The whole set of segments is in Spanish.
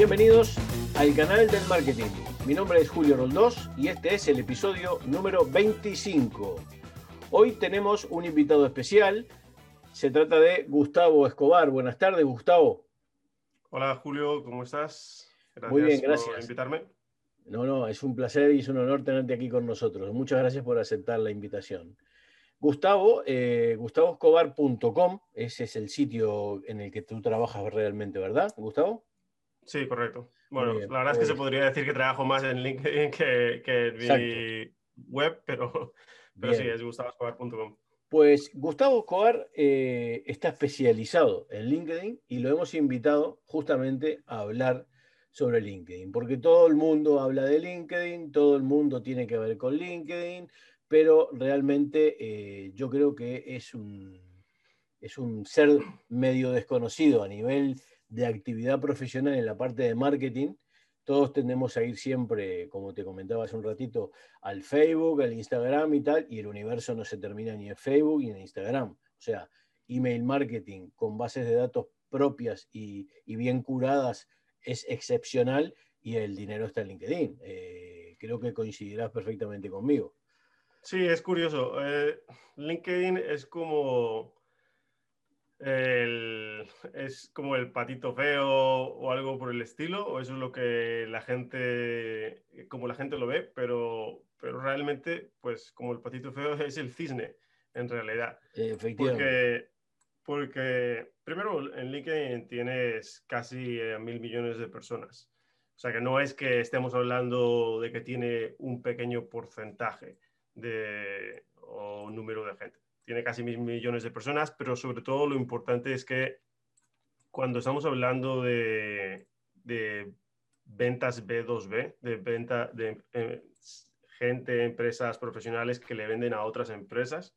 Bienvenidos al canal del marketing. Mi nombre es Julio Roldós y este es el episodio número 25. Hoy tenemos un invitado especial. Se trata de Gustavo Escobar. Buenas tardes, Gustavo. Hola, Julio, ¿cómo estás? Gracias Muy bien, gracias. por invitarme. No, no, es un placer y es un honor tenerte aquí con nosotros. Muchas gracias por aceptar la invitación. Gustavo, eh, gustavoescobar.com, ese es el sitio en el que tú trabajas realmente, ¿verdad, Gustavo? Sí, correcto. Bueno, la verdad es que se podría decir que trabajo más en LinkedIn que, en mi web, pero, pero sí, es gustavoescobar.com. Pues Gustavo Escobar eh, está especializado en LinkedIn y lo hemos invitado justamente a hablar sobre LinkedIn, porque todo el mundo habla de LinkedIn, todo el mundo tiene que ver con LinkedIn, pero realmente eh, yo creo que es un, es un ser medio desconocido a nivel de actividad profesional en la parte de marketing, todos tendemos a ir siempre, como te comentaba hace un ratito, al Facebook, al Instagram y tal, y el universo no se termina ni en Facebook ni en Instagram. O sea, email marketing con bases de datos propias y, bien curadas es excepcional y el dinero está en LinkedIn. Eh, creo que coincidirás perfectamente conmigo. Sí, es curioso. Eh, LinkedIn es como es como el patito feo o algo por el estilo, o eso es lo que la gente, como la gente lo ve, pero, pero realmente, pues como el patito feo es el cisne, en realidad. Efectivamente. Porque, porque primero en LinkedIn tienes casi eh, mil millones de personas. O sea que no es que estemos hablando de que tiene un pequeño porcentaje de, o número de gente tiene casi mil millones de personas, pero sobre todo lo importante es que cuando estamos hablando de, ventas B2B, de venta de eh, gente, empresas profesionales que le venden a otras empresas,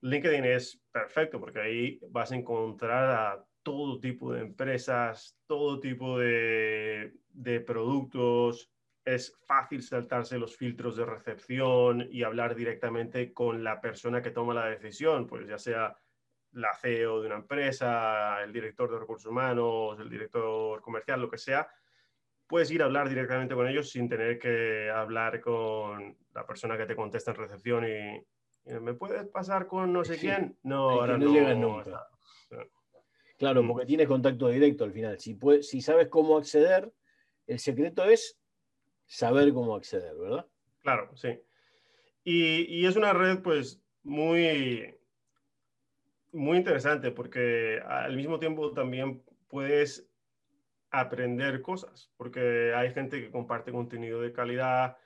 LinkedIn es perfecto porque ahí vas a encontrar a todo tipo de empresas, todo tipo de, de productos, es fácil saltarse los filtros de recepción y hablar directamente con la persona que toma la decisión, pues ya sea la CEO de una empresa, el director de recursos humanos, el director comercial, lo que sea, puedes ir a hablar directamente con ellos sin tener que hablar con la persona que te contesta en recepción y, ¿me puedes pasar con no sé quién? No, ahora no, llega nunca. Claro, porque tienes contacto directo al final. Si, si sabes cómo acceder, el secreto es saber cómo acceder, ¿verdad? Claro, sí. Y, es una red pues muy, muy interesante porque al mismo tiempo también puedes aprender cosas, porque hay gente que comparte contenido de calidad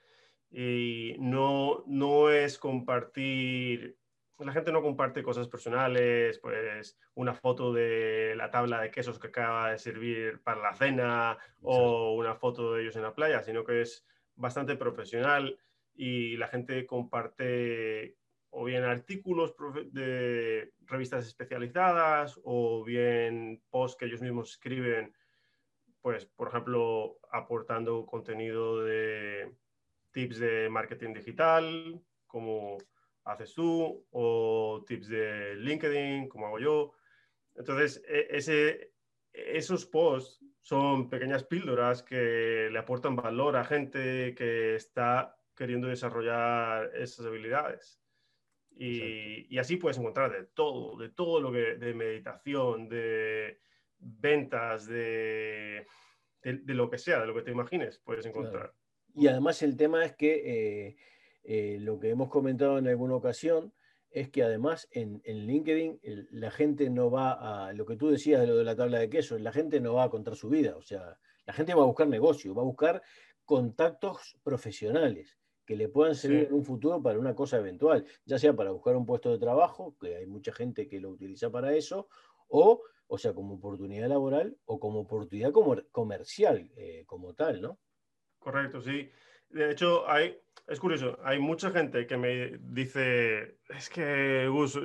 y no, no es compartir, la gente no comparte cosas personales, pues una foto de la tabla de quesos que acaba de servir para la cena o una foto de ellos en la playa, sino que es bastante profesional y la gente comparte o bien artículos de revistas especializadas o bien posts que ellos mismos escriben, pues por ejemplo aportando contenido de tips de marketing digital, como haces tú, o tips de LinkedIn, como hago yo. Entonces, e, ese, esos posts son pequeñas píldoras que le aportan valor a gente que está queriendo desarrollar esas habilidades. Y, así puedes encontrar de todo, de todo lo que, de meditación, de ventas, de, de, lo que sea, de lo que te imagines, puedes encontrar. Y además el tema es que eh, eh, lo que hemos comentado en alguna ocasión es que además en, LinkedIn la gente no va a, lo que tú decías de lo de la tabla de queso, la gente no va a contar su vida, o sea, la gente va a buscar negocio, va a buscar contactos profesionales que le puedan servir en un futuro para una cosa eventual, ya sea para buscar un puesto de trabajo, que hay mucha gente que lo utiliza para eso, o, o sea, como oportunidad laboral o como oportunidad comercial eh, como tal, ¿no? Correcto, sí. De hecho, hay, es curioso, hay mucha gente que me dice, es que Gus,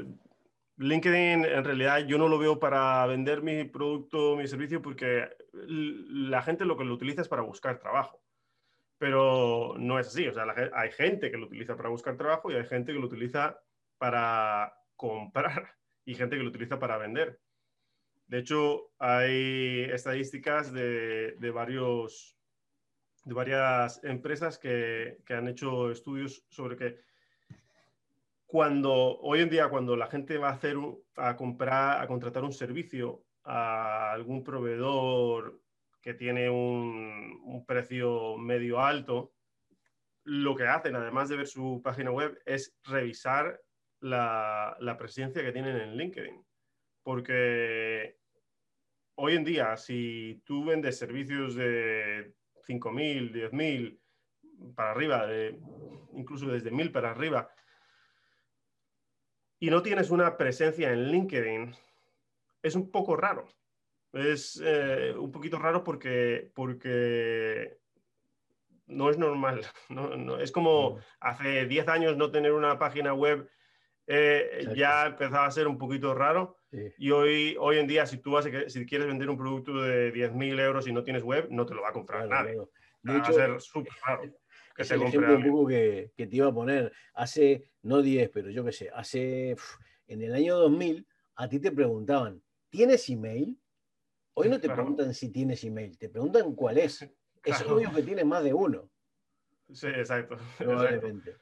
LinkedIn en realidad yo no lo veo para vender mi producto, mi servicio, porque la gente lo que lo utiliza es para buscar trabajo. Pero no es así, o sea, hay gente que lo utiliza para buscar trabajo y hay gente que lo utiliza para comprar y gente que lo utiliza para vender. De hecho, hay estadísticas de, varios, de varias empresas que, han hecho estudios sobre que cuando hoy en día, cuando la gente va a hacer a comprar, a contratar un servicio a algún proveedor que tiene un, precio medio alto, lo que hacen, además de ver su página web, es revisar la, la presencia que tienen en LinkedIn. Porque hoy en día, si tú vendes servicios de 5.000, 10.000 para arriba, de, incluso desde 1.000 para arriba, y no tienes una presencia en LinkedIn, es un poco raro. Es eh, un poquito raro porque, porque no es normal. No, es como mm. hace 10 años no tener una página web eh, ya empezaba a ser un poquito raro. Y hoy, hoy en día, si tú vas si quieres vender un producto de 10.000 euros y no tienes web, no te lo va a comprar nadie. De hecho, va a ser súper raro. Que es el ejemplo un poco que, que, te iba a poner. Hace, no 10, pero yo qué sé, hace, en el año 2000, a ti te preguntaban, ¿tienes email? Hoy no te preguntan si tienes email, te preguntan cuál es. Es obvio que tienes más de uno. Sí, exacto. Probablemente.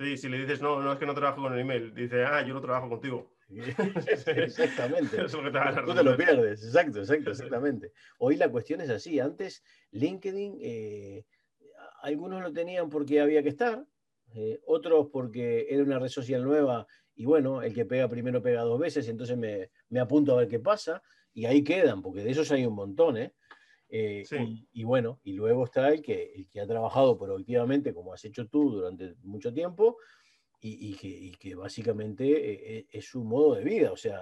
Sí, si le dices, no, no es que no trabajo con el email, dice, ah, yo no trabajo contigo. exactamente. te Tú te lo pierdes, exacto, exacto, exactamente. Hoy la cuestión es así. Antes, LinkedIn, eh, algunos lo tenían porque había que estar, eh, otros porque era una red social nueva y bueno, el que pega primero pega dos veces, y entonces me, me apunto a ver qué pasa y ahí quedan, porque de esos hay un montón, ¿eh? Eh y, bueno, y luego está el que, el que ha trabajado proactivamente, como has hecho tú durante mucho tiempo, y, que, básicamente eh, eh, es su modo de vida. O sea,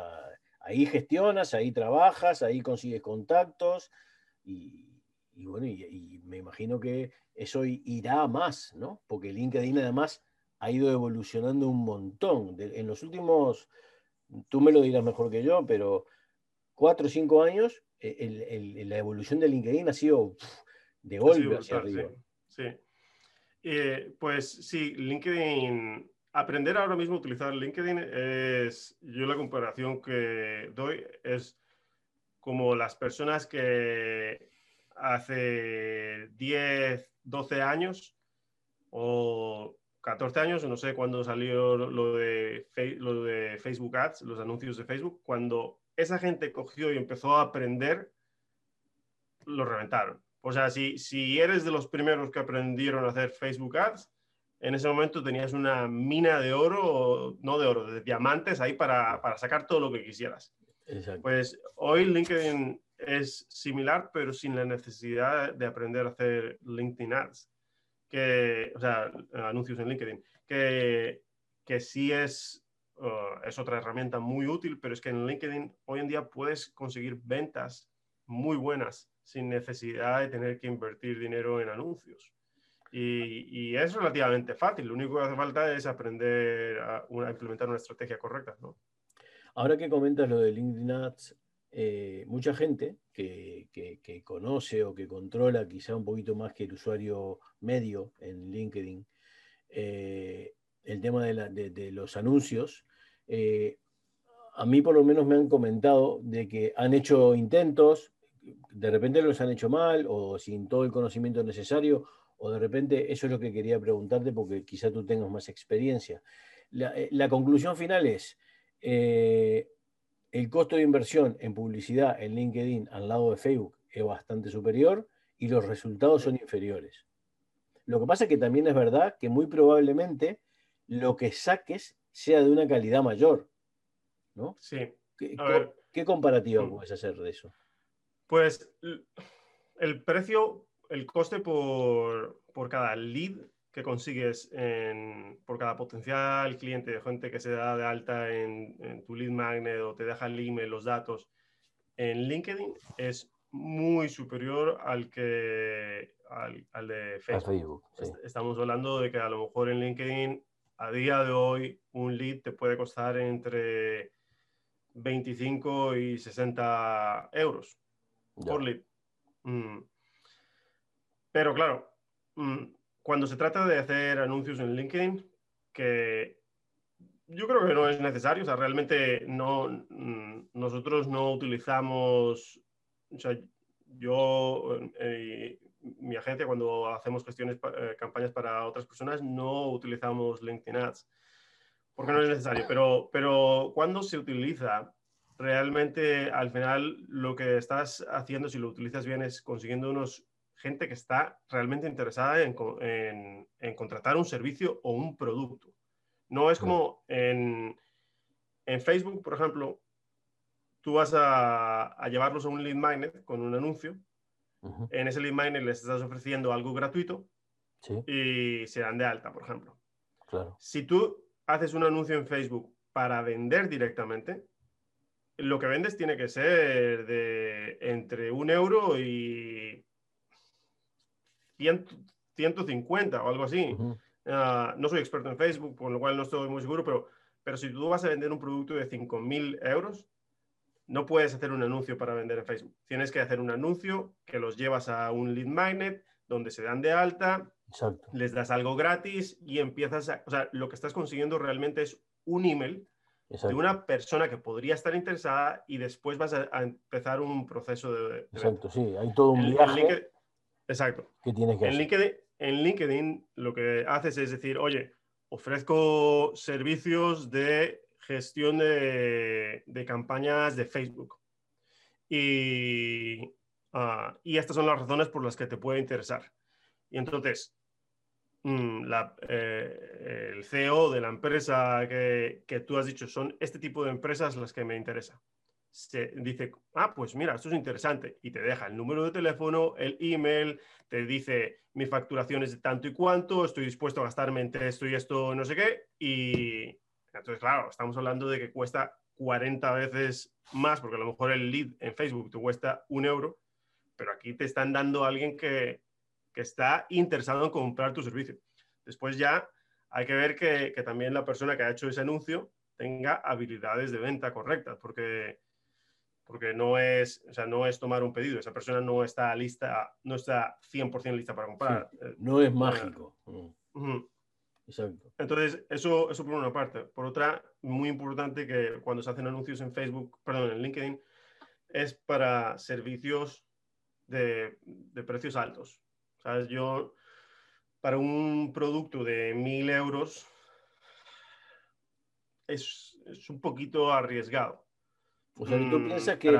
ahí gestionas, ahí trabajas, ahí consigues contactos, y, bueno, y, me imagino que eso irá más, ¿no? Porque LinkedIn además ha ido evolucionando un montón. en los últimos, tú me lo dirás mejor que yo, pero cuatro o cinco años, e, la evolución de LinkedIn ha sido de golpe hacia arriba. Sí. Eh, pues sí, LinkedIn, aprender ahora mismo a utilizar LinkedIn es, yo la comparación que doy es como las personas que hace 10, 12 años o 14 años, no sé cuándo salió lo de, lo de Facebook Ads, los anuncios de Facebook, cuando esa gente cogió y empezó a aprender, lo reventaron. O sea, si, si eres de los primeros que aprendieron a hacer Facebook Ads, en ese momento tenías una mina de oro, no de oro, de diamantes ahí para, para sacar todo lo que quisieras. Pues hoy LinkedIn es similar, pero sin la necesidad de aprender a hacer LinkedIn Ads, que, o sea, anuncios en LinkedIn, que, que sí es Uh, es otra herramienta muy útil, pero es que en LinkedIn hoy en día puedes conseguir ventas muy buenas sin necesidad de tener que invertir dinero en anuncios. Y, es relativamente fácil, lo único que hace falta es aprender a, implementar una estrategia correcta. ¿no? Ahora que comentas lo de LinkedIn Ads, eh, mucha gente que, que, conoce o que controla quizá un poquito más que el usuario medio en LinkedIn, eh, el tema de, de, los anuncios, eh, a mí por lo menos me han comentado de que han hecho intentos, de repente los han hecho mal o sin todo el conocimiento necesario, o de repente eso es lo que quería preguntarte porque quizá tú tengas más experiencia. La, eh, conclusión final es, eh, el costo de inversión en publicidad en LinkedIn al lado de Facebook es bastante superior y los resultados son inferiores. Lo que pasa es que también es verdad que muy probablemente lo que saques sea de una calidad mayor. ¿no? Sí. ¿Qué, comparativa mm. puedes hacer de eso? Pues el precio, el coste por, cada lead que consigues por cada potencial cliente, de gente que se da de alta en, tu lead magnet o te deja el email, los datos, en LinkedIn es muy superior al que al, de Facebook. Estamos hablando de que a lo mejor en LinkedIn a día de hoy un lead te puede costar entre 25 y 60 euros por lead. Mm. Pero claro, mm, cuando se trata de hacer anuncios en LinkedIn, que yo creo que no es necesario, o sea, realmente no, mm, nosotros no utilizamos, o sea, yo, eh, mi agencia, cuando hacemos gestiones, eh, campañas para otras personas, no utilizamos LinkedIn Ads, porque no es necesario, pero, pero cuando se utiliza, realmente al final lo que estás haciendo, si lo utilizas bien, es consiguiendo unos gente que está realmente interesada en, en, contratar un servicio o un producto. No es como en, en Facebook, por ejemplo, tú vas a, a, llevarlos a un lead magnet con un anuncio. En ese lead magnet les estás ofreciendo algo gratuito y se dan de alta, por ejemplo. Claro. Si tú haces un anuncio en Facebook para vender directamente, lo que vendes tiene que ser de entre un euro y 150 o algo así. Ah, no soy experto en Facebook, con lo cual no estoy muy seguro, pero, pero si tú vas a vender un producto de 5.000 euros, no puedes hacer un anuncio para vender en Facebook. Tienes que hacer un anuncio que los llevas a un lead magnet donde se dan de alta, les das algo gratis y empiezas a... O sea, lo que estás consiguiendo realmente es un email de una persona que podría estar interesada y después vas a, empezar un proceso de... Exacto, sí, hay todo un viaje. Exacto. ¿Qué tienes que en LinkedIn, en LinkedIn lo que haces es decir, oye, ofrezco servicios de gestión de, campañas de Facebook. Y, ah, y, estas son las razones por las que te puede interesar. Y entonces, mm, eh, el CEO de la empresa que, que, tú has dicho son este tipo de empresas las que me interesan se dice, ah, pues mira, esto es interesante, y te deja el número de teléfono, el email, te dice, mi facturación es de tanto y cuánto, estoy dispuesto a gastarme entre esto y esto, no sé qué, y entonces, claro, estamos hablando de que cuesta 40 veces más, porque a lo mejor el lead en Facebook te cuesta un euro, pero aquí te están dando a alguien que, que está interesado en comprar tu servicio. Después ya hay que ver que, que también la persona que ha hecho ese anuncio tenga habilidades de venta correctas, porque porque no es, o sea, no es tomar un pedido, esa persona no está lista, no está 100% lista para comprar. Eh, no es mágico. Exacto. Entonces, eso, eso por una parte. Por otra, muy importante que cuando se hacen anuncios en Facebook, perdón, en LinkedIn, es para servicios de, de precios altos. ¿Sabes? Yo, para un producto de 1.000 euros, es, es un poquito arriesgado. O sea, tú mm, piensas que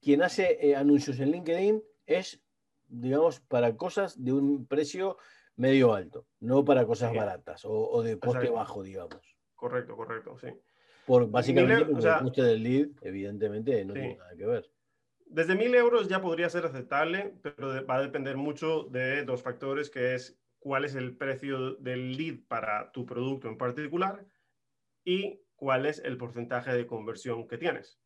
quien hace eh, anuncios en LinkedIn es, digamos, para cosas de un precio medio alto, no para cosas baratas o, de coste bajo, digamos. Correcto, correcto, sí. Por, básicamente el coste del lead, evidentemente, no tiene nada que ver. Desde mil euros ya podría ser aceptable, pero va a depender mucho de dos factores, que es cuál es el precio del lead para tu producto en particular y cuál es el porcentaje de conversión que tienes.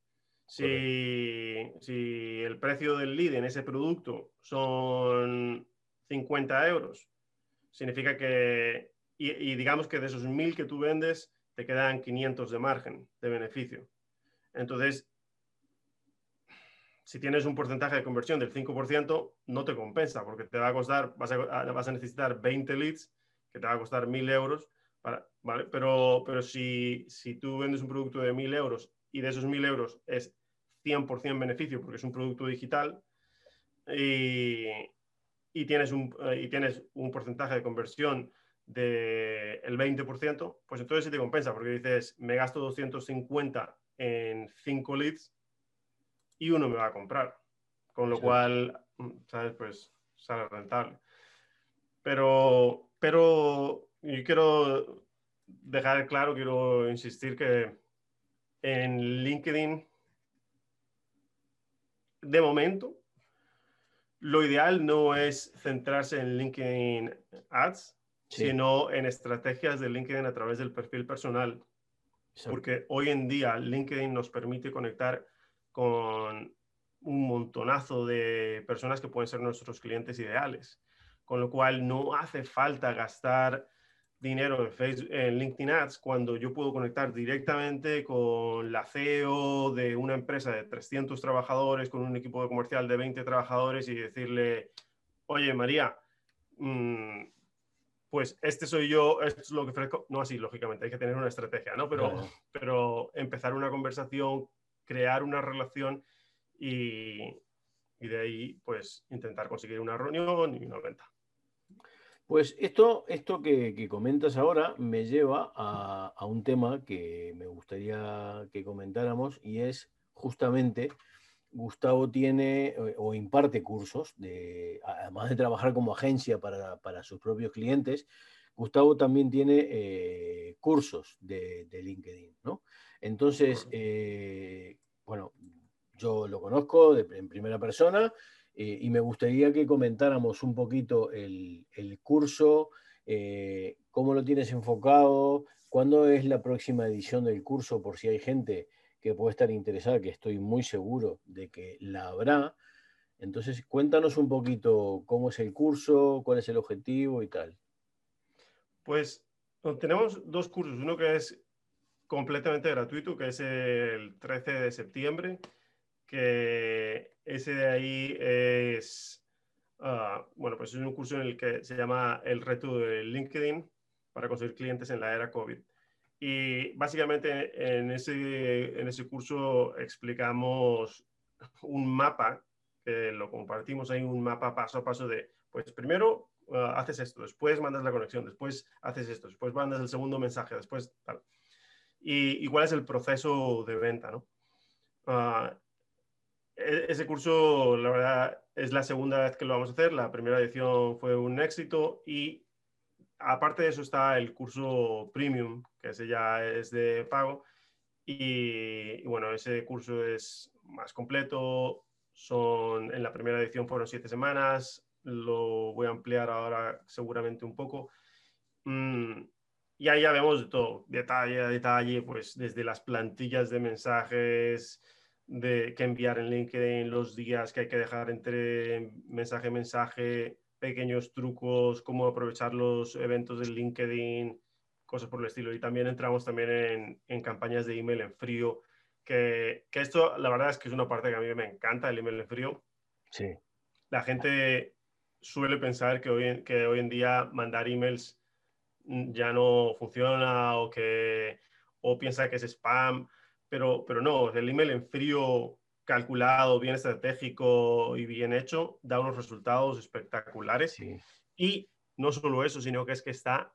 Si, si, el precio del lead en ese producto son 50 euros, significa que, y, digamos que de esos 1000 que tú vendes, te quedan 500 de margen de beneficio. Entonces, si tienes un porcentaje de conversión del 5%, no te compensa porque te va a costar, vas a, vas a necesitar 20 leads que te va a costar 1000 euros. Para, ¿vale? Pero, pero si, si tú vendes un producto de 1000 euros y de esos 1.000 euros es 100% beneficio porque es un producto digital y, y, tienes, un, eh, y tienes un porcentaje de conversión del 20%, pues entonces sí te compensa porque dices, me gasto 250 en 5 leads y uno me va a comprar. Con lo cual, mm, ¿sabes? Pues sale rentable. Pero, pero yo quiero dejar claro, quiero insistir que en LinkedIn, de momento, lo ideal no es centrarse en LinkedIn Ads, sino en estrategias de LinkedIn a través del perfil personal. Porque hoy en día LinkedIn nos permite conectar con un montonazo de personas que pueden ser nuestros clientes ideales. Con lo cual no hace falta gastar dinero en, Facebook, en LinkedIn Ads cuando yo puedo conectar directamente con la CEO de una empresa de 300 trabajadores, con un equipo de comercial de 20 trabajadores y decirle, oye María, mm, pues este soy yo, esto es lo que ofrezco. No así, lógicamente, hay que tener una estrategia, ¿no? Pero, pero empezar una conversación, crear una relación y, y de ahí, pues, intentar conseguir una reunión y una venta. Pues esto, esto que, comentas ahora me lleva a, un tema que me gustaría que comentáramos y es justamente Gustavo tiene eh, o imparte cursos, de, además de trabajar como agencia para, sus propios clientes, Gustavo también tiene eh, cursos de, LinkedIn, ¿no? Entonces, eh, bueno, yo lo conozco en primera persona eh, y me gustaría que comentáramos un poquito el, curso, eh, cómo lo tienes enfocado, cuándo es la próxima edición del curso, por si hay gente que puede estar interesada, que estoy muy seguro de que la habrá. Entonces, cuéntanos un poquito cómo es el curso, cuál es el objetivo y tal. Pues tenemos dos cursos, uno que es completamente gratuito, que es el 13 de septiembre, que ese de ahí es, ah, bueno, pues es un curso en el que se llama el reto de LinkedIn para conseguir clientes en la era COVID. Y básicamente en ese, en ese curso explicamos un mapa, que lo compartimos ahí, un mapa paso a paso de, pues primero ah, haces esto, después mandas la conexión, después haces esto, después mandas el segundo mensaje, después tal. Y, igual es el proceso de venta, ¿no? E-, ese curso, la verdad, es la segunda vez que lo vamos a hacer. La primera edición fue un éxito y aparte de eso está el curso premium, que ese ya es de pago. Y, bueno, ese curso es más completo. Son, en la primera edición fueron siete semanas. Lo voy a ampliar ahora seguramente un poco. Mm, y ahí ya vemos todo, detalle a detalle, pues desde las plantillas de mensajes, de que enviar en LinkedIn, los días que hay que dejar entre mensaje mensaje, pequeños trucos, cómo aprovechar los eventos de LinkedIn, cosas por el estilo. Y también entramos también en, en campañas de email en frío, que, que, esto la verdad es que es una parte que a mí me encanta, el email en frío. Sí. La gente suele pensar que hoy, que hoy en día mandar emails ya no funciona o que o piensa que es spam pero, pero no, el email en frío calculado, bien estratégico y bien hecho, da unos resultados espectaculares. Y no solo eso, sino que es que está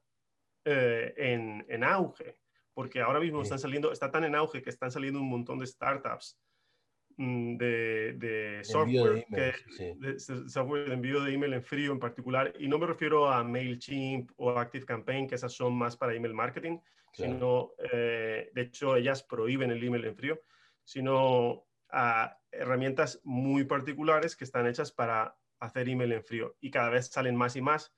eh, en, en, auge, porque ahora mismo están saliendo, está tan en auge que están saliendo un montón de startups de, de, software, de, de, software de envío de email en frío en particular, y no me refiero a MailChimp o ActiveCampaign, que esas son más para email marketing, sino, eh, de hecho, ellas prohíben el email en frío, sino a herramientas muy particulares que están hechas para hacer email en frío y cada vez salen más y más.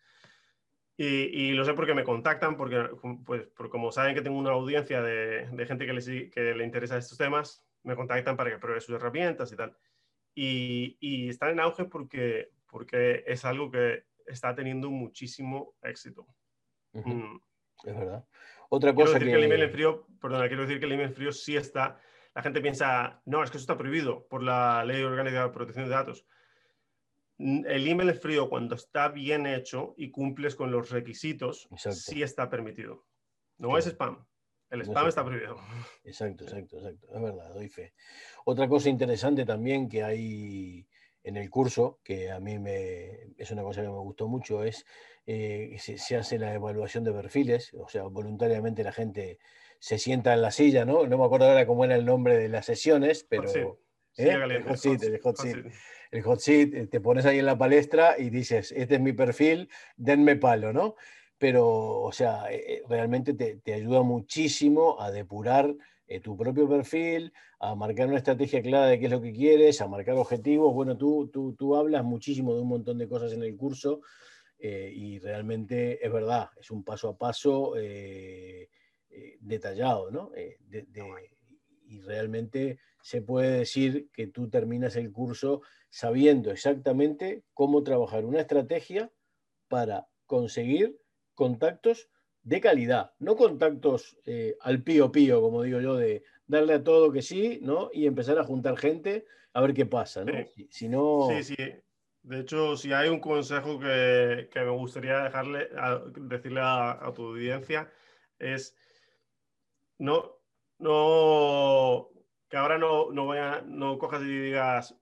Y, lo sé porque me contactan, porque pues, como saben que tengo una audiencia de, gente que le, que le interesa estos temas, me contactan para que pruebe sus herramientas y tal. Y, están en auge porque, porque es algo que está teniendo muchísimo éxito. Mm. Es verdad. Otra cosa quiero decir que... el email en frío, perdona, quiero decir que el email en frío sí está. La gente piensa, no, es que eso está prohibido por la Ley Orgánica de Protección de Datos. El email en frío, cuando está bien hecho y cumples con los requisitos, sí está permitido. No es spam. El spam está prohibido. Exacto, exacto, exacto. Es verdad, doy fe. Otra cosa interesante también que hay en el curso, que a mí me, es una cosa que me gustó mucho, es eh, se, hace la evaluación de perfiles, o sea, voluntariamente la gente se sienta en la silla, ¿no? No me acuerdo ahora cómo era el nombre de las sesiones, pero... ¿eh? el hot seat, el hot seat. El hot seat, eh, te pones ahí en la palestra y dices, este es mi perfil, denme palo, ¿no? Pero, o sea, realmente te, te ayuda muchísimo a depurar tu propio perfil, a marcar una estrategia clara de qué es lo que quieres, a marcar objetivos. Bueno, tú, tú, tú hablas muchísimo de un montón de cosas en el curso eh, y realmente es verdad, es un paso a paso eh, eh, detallado, ¿no? y realmente se puede decir que tú terminas el curso sabiendo exactamente cómo trabajar una estrategia para conseguir contactos de calidad, no contactos al pío pío, como digo yo, de darle a todo que sí, ¿no? Y empezar a juntar gente a ver qué pasa, ¿no? Si, no... Sí, sí De hecho, si hay un consejo que, me gustaría dejarle, decirle a, tu audiencia, es no, no, que ahora no, no, vaya, no cojas y digas,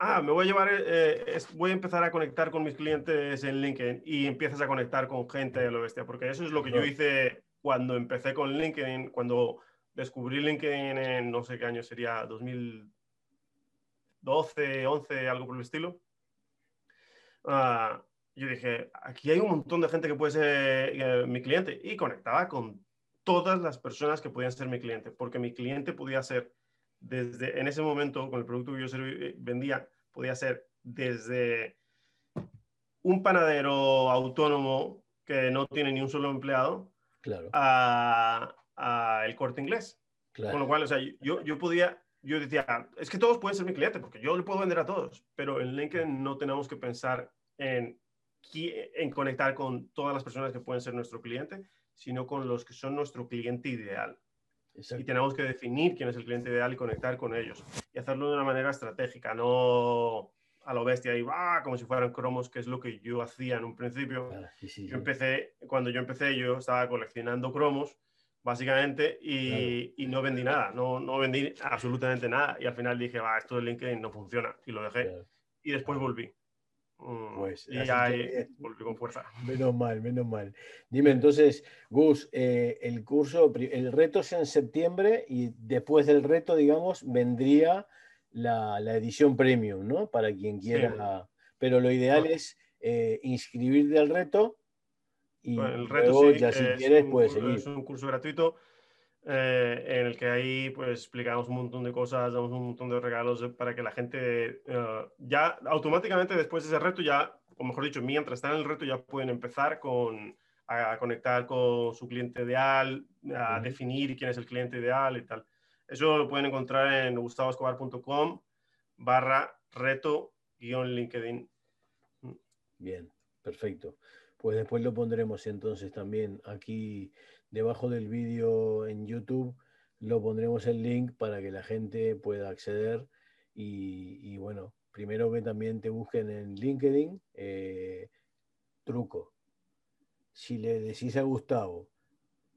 ah, me voy a llevar, eh, voy a empezar a conectar con mis clientes en LinkedIn y empiezas a conectar con gente de lo bestia, porque eso es lo que yo hice cuando empecé con LinkedIn, cuando descubrí LinkedIn en no sé qué año sería, 2012, 11, algo por el estilo. Ah, yo dije, aquí hay un montón de gente que puede ser eh, mi cliente y conectaba con todas las personas que podían ser mi cliente, porque mi cliente podía ser desde en ese momento, con el producto que yo eh, vendía, podía ser desde un panadero autónomo que no tiene ni un solo empleado claro. a, el corte inglés. Con lo cual, o sea, yo, yo podía, yo decía, es que todos pueden ser mi cliente porque yo le puedo vender a todos, pero en LinkedIn no tenemos que pensar en, en conectar con todas las personas que pueden ser nuestro cliente, sino con los que son nuestro cliente ideal. Y tenemos que definir quién es el cliente ideal y conectar con ellos. Y hacerlo de una manera estratégica, no a lo bestia y va como si fueran cromos, que es lo que yo hacía en un principio. yo empecé, cuando yo empecé, yo estaba coleccionando cromos, básicamente, y, y no vendí nada, no, no, vendí absolutamente nada. Y al final dije, va, esto de LinkedIn no funciona, y lo dejé. Y después volví. Mm, pues, y ahí con fuerza. Menos mal, menos mal. Dime entonces, Gus, eh, el curso, el reto es en septiembre y después del reto, digamos, vendría la, edición premium, ¿no? Para quien quiera. Pero lo ideal es eh, inscribirte al reto y el reto, ya si quieres puedes seguir. Es un curso gratuito eh, en el que ahí pues explicamos un montón de cosas, damos un montón de regalos para que la gente eh, ya automáticamente después de ese reto ya, o mejor dicho, mientras están en el reto ya pueden empezar con, a conectar con su cliente ideal, a definir quién es el cliente ideal y tal. Eso lo pueden encontrar en gustavoscobar.com barra reto guion LinkedIn. Bien, perfecto. Pues después lo pondremos entonces también aquí debajo del vídeo en YouTube lo pondremos el link para que la gente pueda acceder y, bueno, primero que también te busquen en LinkedIn, eh, truco. Si le decís a Gustavo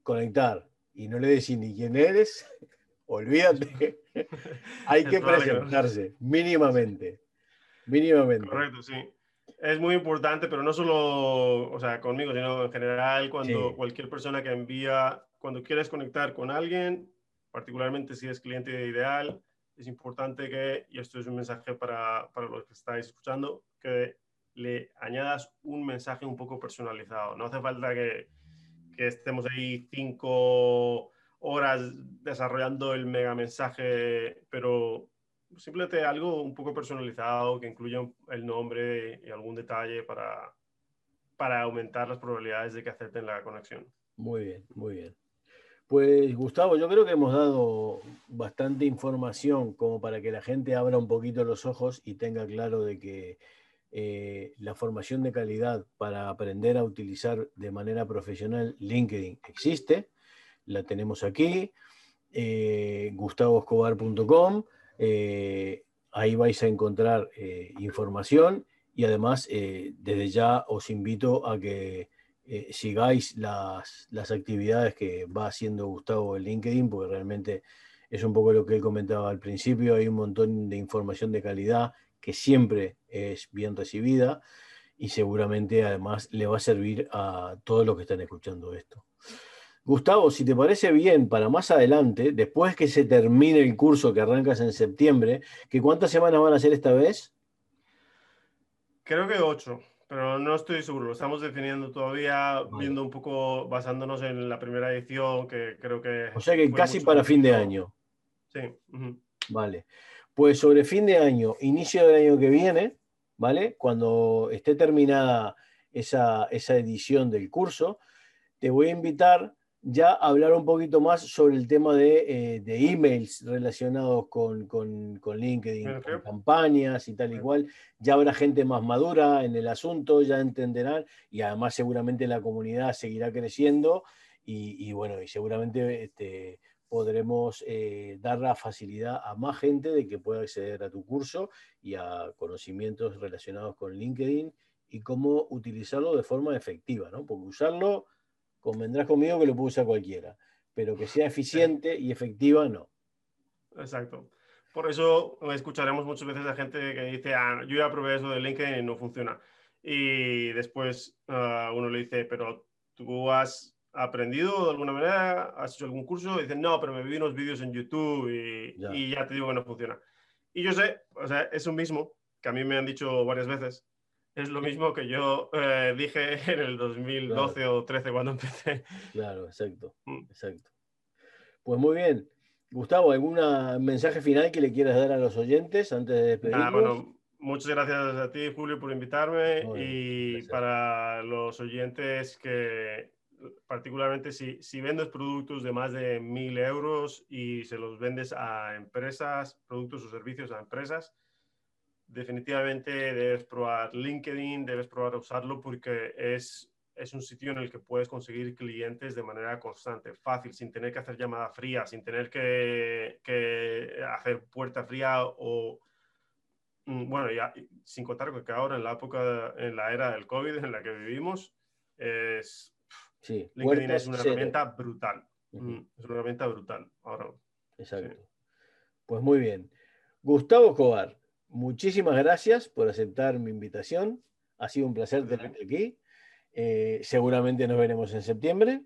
conectar y no le decís ni quién eres, olvídate. Hay que presentarse, mínimamente. Mínimamente. Correcto, sí es muy importante, pero no solo, o sea, conmigo, sino en general, cuando cualquier persona que envía, cuando quieres conectar con alguien, particularmente si es cliente ideal, es importante que, y esto es un mensaje para, para los que estáis escuchando, que le añadas un mensaje un poco personalizado. No hace falta que, que estemos ahí cinco horas desarrollando el mega mensaje, pero simplemente algo un poco personalizado que incluya el nombre y algún detalle para, para aumentar las probabilidades de que acepten la conexión. Muy bien, muy bien. Pues Gustavo, yo creo que hemos dado bastante información como para que la gente abra un poquito los ojos y tenga claro de que eh, la formación de calidad para aprender a utilizar de manera profesional LinkedIn existe, la tenemos aquí, eh, gustavoscobar.com eh, ahí vais a encontrar eh, información y además eh, desde ya os invito a que sigáis las, las, actividades que va haciendo Gustavo en LinkedIn, porque realmente es un poco lo que él comentaba al principio, hay un montón de información de calidad que siempre es bien recibida y seguramente además le va a servir a todos los que están escuchando esto. Gustavo, si te parece bien, para más adelante, después que se termine el curso que arrancas en septiembre, ¿que ¿cuántas semanas van a ser esta vez? Creo que ocho, pero no estoy seguro. Lo estamos definiendo todavía, viendo un poco, basándonos en la primera edición, que creo que... O sea que casi para fin de año. Sí. Vale. Pues sobre fin de año, inicio del año que viene, ¿vale? Cuando esté terminada esa, esa edición del curso, te voy a invitar ya hablar un poquito más sobre el tema de, eh, emails relacionados con, LinkedIn, con campañas y tal y cual. Ya habrá gente más madura en el asunto, ya entenderán y además seguramente la comunidad seguirá creciendo y, bueno, y seguramente este, podremos eh, dar la facilidad a más gente de que pueda acceder a tu curso y a conocimientos relacionados con LinkedIn y cómo utilizarlo de forma efectiva, ¿no? Porque usarlo, convendrás conmigo que lo puede usar cualquiera, pero que sea eficiente y efectiva, no. Exacto. Por eso escucharemos muchas veces a gente que dice, ah, yo ya probé eso de LinkedIn y no funciona. Y después ah, uno le dice, pero tú has aprendido de alguna manera, has hecho algún curso, y dicen, no, pero me vi unos vídeos en YouTube y ya. y ya te digo que no funciona. Y yo sé, o sea, es un mismo que a mí me han dicho varias veces, es lo mismo que yo eh, dije en el 2012 o 13 cuando empecé. Claro, exacto, mm. exacto. Pues muy bien. Gustavo, ¿algún mensaje final que le quieras dar a los oyentes antes de despedirnos? bueno, muchas gracias a ti, Julio, por invitarme y para los oyentes que particularmente si, si vendes productos de más de mil euros y se los vendes a empresas, productos o servicios a empresas, definitivamente debes probar LinkedIn, debes probar usarlo porque es, es un sitio en el que puedes conseguir clientes de manera constante, fácil, sin tener que hacer llamada fría, sin tener que, que hacer puerta fría o, mm, bueno, ya sin contar que ahora en la época, en la era del COVID en la que vivimos, es Sí, LinkedIn es una herramienta brutal. Mm, es una herramienta brutal. Ahora, Exacto. Pues muy bien. Gustavo Cobar, muchísimas gracias por aceptar mi invitación. Ha sido un placer tenerte aquí. Eh, seguramente nos veremos en septiembre.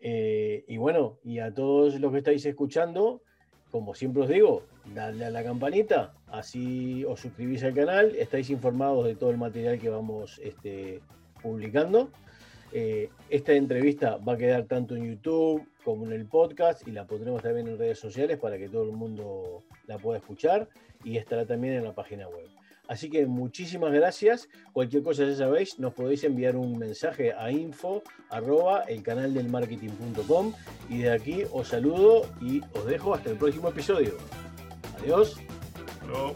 Eh, y bueno, y a todos los que estáis escuchando, como siempre os digo, dadle a la campanita, así os suscribís al canal, estáis informados de todo el material que vamos este, publicando. Eh, esta entrevista va a quedar tanto en YouTube como en el podcast y la pondremos también en redes sociales para que todo el mundo la pueda escuchar y estará también en la página web. Así que muchísimas gracias. Cualquier cosa ya sabéis, nos podéis enviar un mensaje a info arroba el canal del marketing.com y de aquí os saludo y os dejo hasta el próximo episodio. Adiós. Hello.